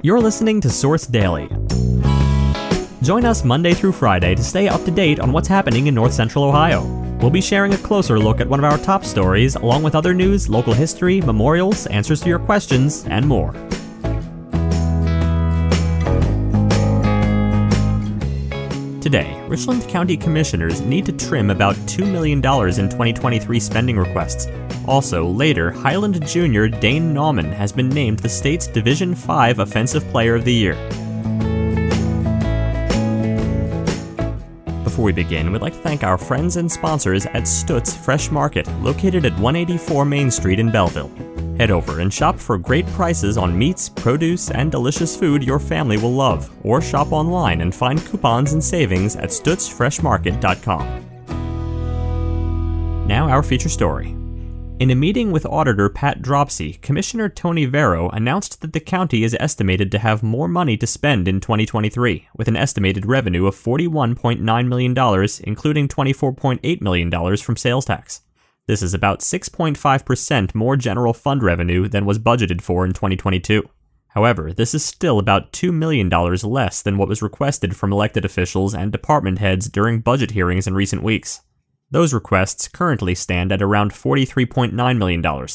You're listening to Source Daily. Join us Monday through Friday to stay up to date on what's happening in North Central Ohio. We'll be sharing a closer look at one of our top stories, along with other news, local history, memorials, answers to your questions, and more. Today, Richland County Commissioners need to trim about $2 million in 2023 spending requests. Also, later, Highland Jr. Dane Nauman has been named the state's Division 5 Offensive Player of the Year. Before we begin, we'd like to thank our friends and sponsors at Stutz Fresh Market, located at 184 Main Street in Bellville. Head over and shop for great prices on meats, produce, and delicious food your family will love, or shop online and find coupons and savings at stutzfreshmarket.com. Now, our feature story. In a meeting with Auditor Pat Dropsey, Commissioner Tony Vero announced that the county is estimated to have more money to spend in 2023, with an estimated revenue of $41.9 million, including $24.8 million from sales tax. This is about 6.5% more general fund revenue than was budgeted for in 2022. However, this is still about $2 million less than what was requested from elected officials and department heads during budget hearings in recent weeks. Those requests currently stand at around $43.9 million.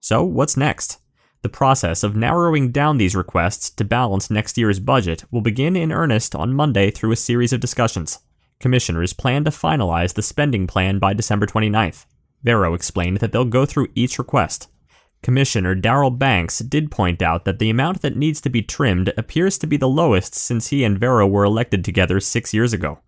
So, what's next? The process of narrowing down these requests to balance next year's budget will begin in earnest on Monday through a series of discussions. Commissioners plan to finalize the spending plan by December 29th. Vero explained that they'll go through each request. Commissioner Darrell Banks did point out that the amount that needs to be trimmed appears to be the lowest since he and Vero were elected together six years ago.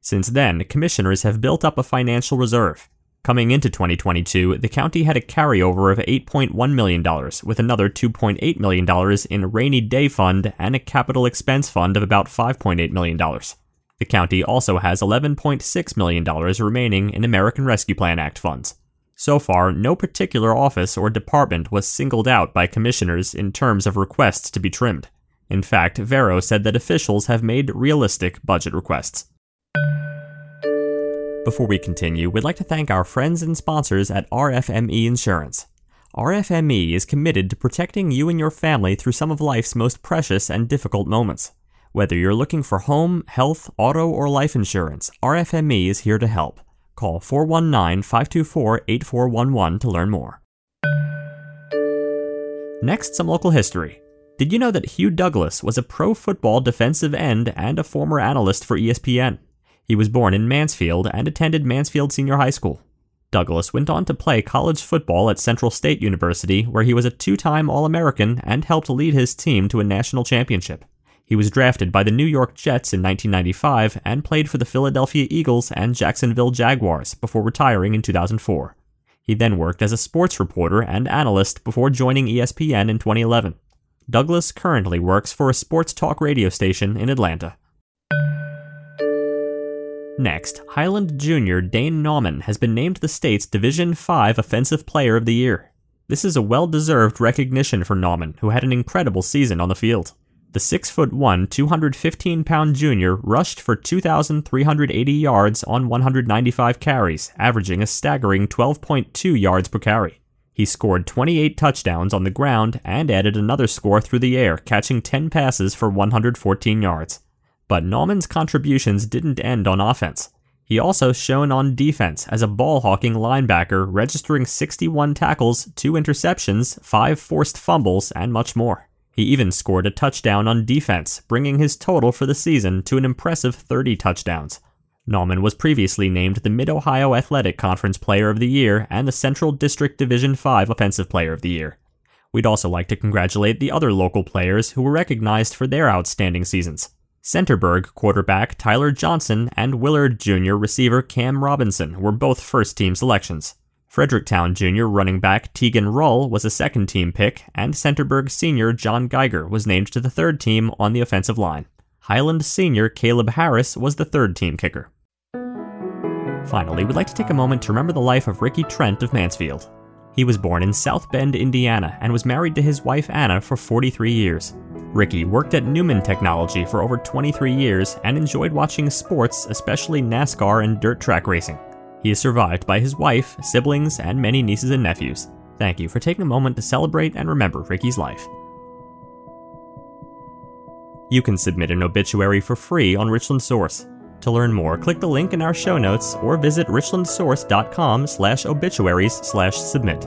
Since then, commissioners have built up a financial reserve. Coming into 2022, the county had a carryover of $8.1 million, with another $2.8 million in a rainy day fund and a capital expense fund of about $5.8 million. The county also has $11.6 million remaining in American Rescue Plan Act funds. So far, no particular office or department was singled out by commissioners in terms of requests to be trimmed. In fact, Vero said that officials have made realistic budget requests. Before we continue, we'd like to thank our friends and sponsors at RFME Insurance. RFME is committed to protecting you and your family through some of life's most precious and difficult moments. Whether you're looking for home, health, auto, or life insurance, RFME is here to help. Call 419 524 8411 to learn more. Next, some local history. Did you know that Hugh Douglas was a pro football defensive end and a former analyst for ESPN? He was born in Mansfield and attended Mansfield Senior High School. Douglas went on to play college football at Central State University, where he was a two time All American and helped lead his team to a national championship. He was drafted by the New York Jets in 1995 and played for the Philadelphia Eagles and Jacksonville Jaguars before retiring in 2004. He then worked as a sports reporter and analyst before joining ESPN in 2011. Douglas currently works for a sports talk radio station in Atlanta. Next, Highland Jr. Dane Nauman has been named the state's Division 5 Offensive Player of the Year. This is a well deserved recognition for Nauman, who had an incredible season on the field. The 6'1, 215 pound junior rushed for 2,380 yards on 195 carries, averaging a staggering 12.2 yards per carry. He scored 28 touchdowns on the ground and added another score through the air, catching 10 passes for 114 yards. But Nauman's contributions didn't end on offense. He also shone on defense as a ball hawking linebacker, registering 61 tackles, 2 interceptions, 5 forced fumbles, and much more. He even scored a touchdown on defense, bringing his total for the season to an impressive 30 touchdowns. Nauman was previously named the Mid Ohio Athletic Conference Player of the Year and the Central District Division 5 Offensive Player of the Year. We'd also like to congratulate the other local players who were recognized for their outstanding seasons. Centerburg quarterback Tyler Johnson and Willard Jr. receiver Cam Robinson were both first team selections. Fredericktown junior running back Tegan Rull was a second team pick, and Centerburg senior John Geiger was named to the third team on the offensive line. Highland senior Caleb Harris was the third team kicker. Finally, we'd like to take a moment to remember the life of Ricky Trent of Mansfield. He was born in South Bend, Indiana, and was married to his wife Anna for 43 years. Ricky worked at Newman Technology for over 23 years and enjoyed watching sports, especially NASCAR and dirt track racing. He is survived by his wife, siblings, and many nieces and nephews. Thank you for taking a moment to celebrate and remember Ricky's life. You can submit an obituary for free on Richland Source. To learn more, click the link in our show notes or visit richlandsource.com slash obituaries slash submit.